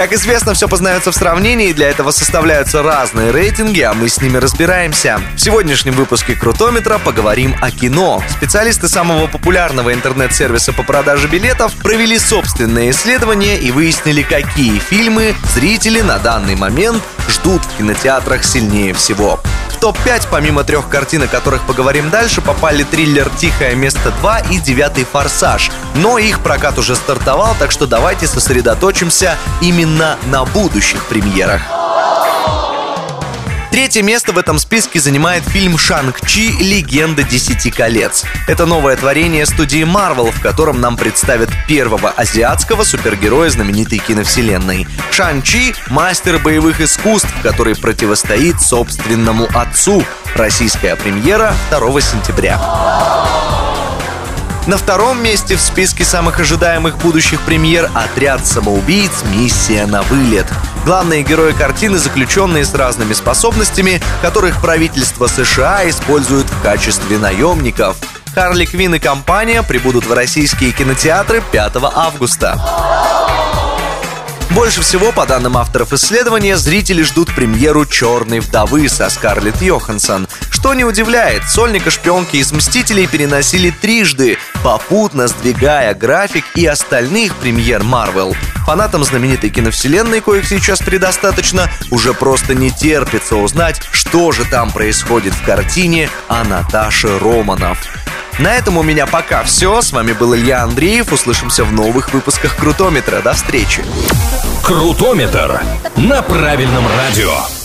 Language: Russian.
Как известно, все познается в сравнении, для этого составляются разные рейтинги, а мы с ними разбираемся. В сегодняшнем выпуске Крутометра поговорим о кино. Специалисты самого популярного интернет-сервиса по продаже билетов провели собственное исследование и выяснили, какие фильмы зрители на данный момент ждут в кинотеатрах сильнее всего топ-5, помимо трех картин, о которых поговорим дальше, попали триллер «Тихое место 2» и «Девятый форсаж». Но их прокат уже стартовал, так что давайте сосредоточимся именно на будущих премьерах. Третье место в этом списке занимает фильм «Шанг-Чи. Легенда Десяти колец». Это новое творение студии Marvel, в котором нам представят первого азиатского супергероя знаменитой киновселенной. Шан-Чи – мастер боевых искусств, который противостоит собственному отцу. Российская премьера 2 сентября. На втором месте в списке самых ожидаемых будущих премьер «Отряд самоубийц. Миссия на вылет». Главные герои картины – заключенные с разными способностями, которых правительство США использует в качестве наемников. Харли Квин и компания прибудут в российские кинотеатры 5 августа. Больше всего, по данным авторов исследования, зрители ждут премьеру «Черной вдовы» со Скарлетт Йоханссон. Что не удивляет, сольника шпионки из «Мстителей» переносили трижды, попутно сдвигая график и остальных премьер Марвел. Фанатам знаменитой киновселенной, коих сейчас предостаточно, уже просто не терпится узнать, что же там происходит в картине о Наташе Романов. На этом у меня пока все. С вами был Илья Андреев. Услышимся в новых выпусках Крутометра. До встречи. Крутометр на правильном радио.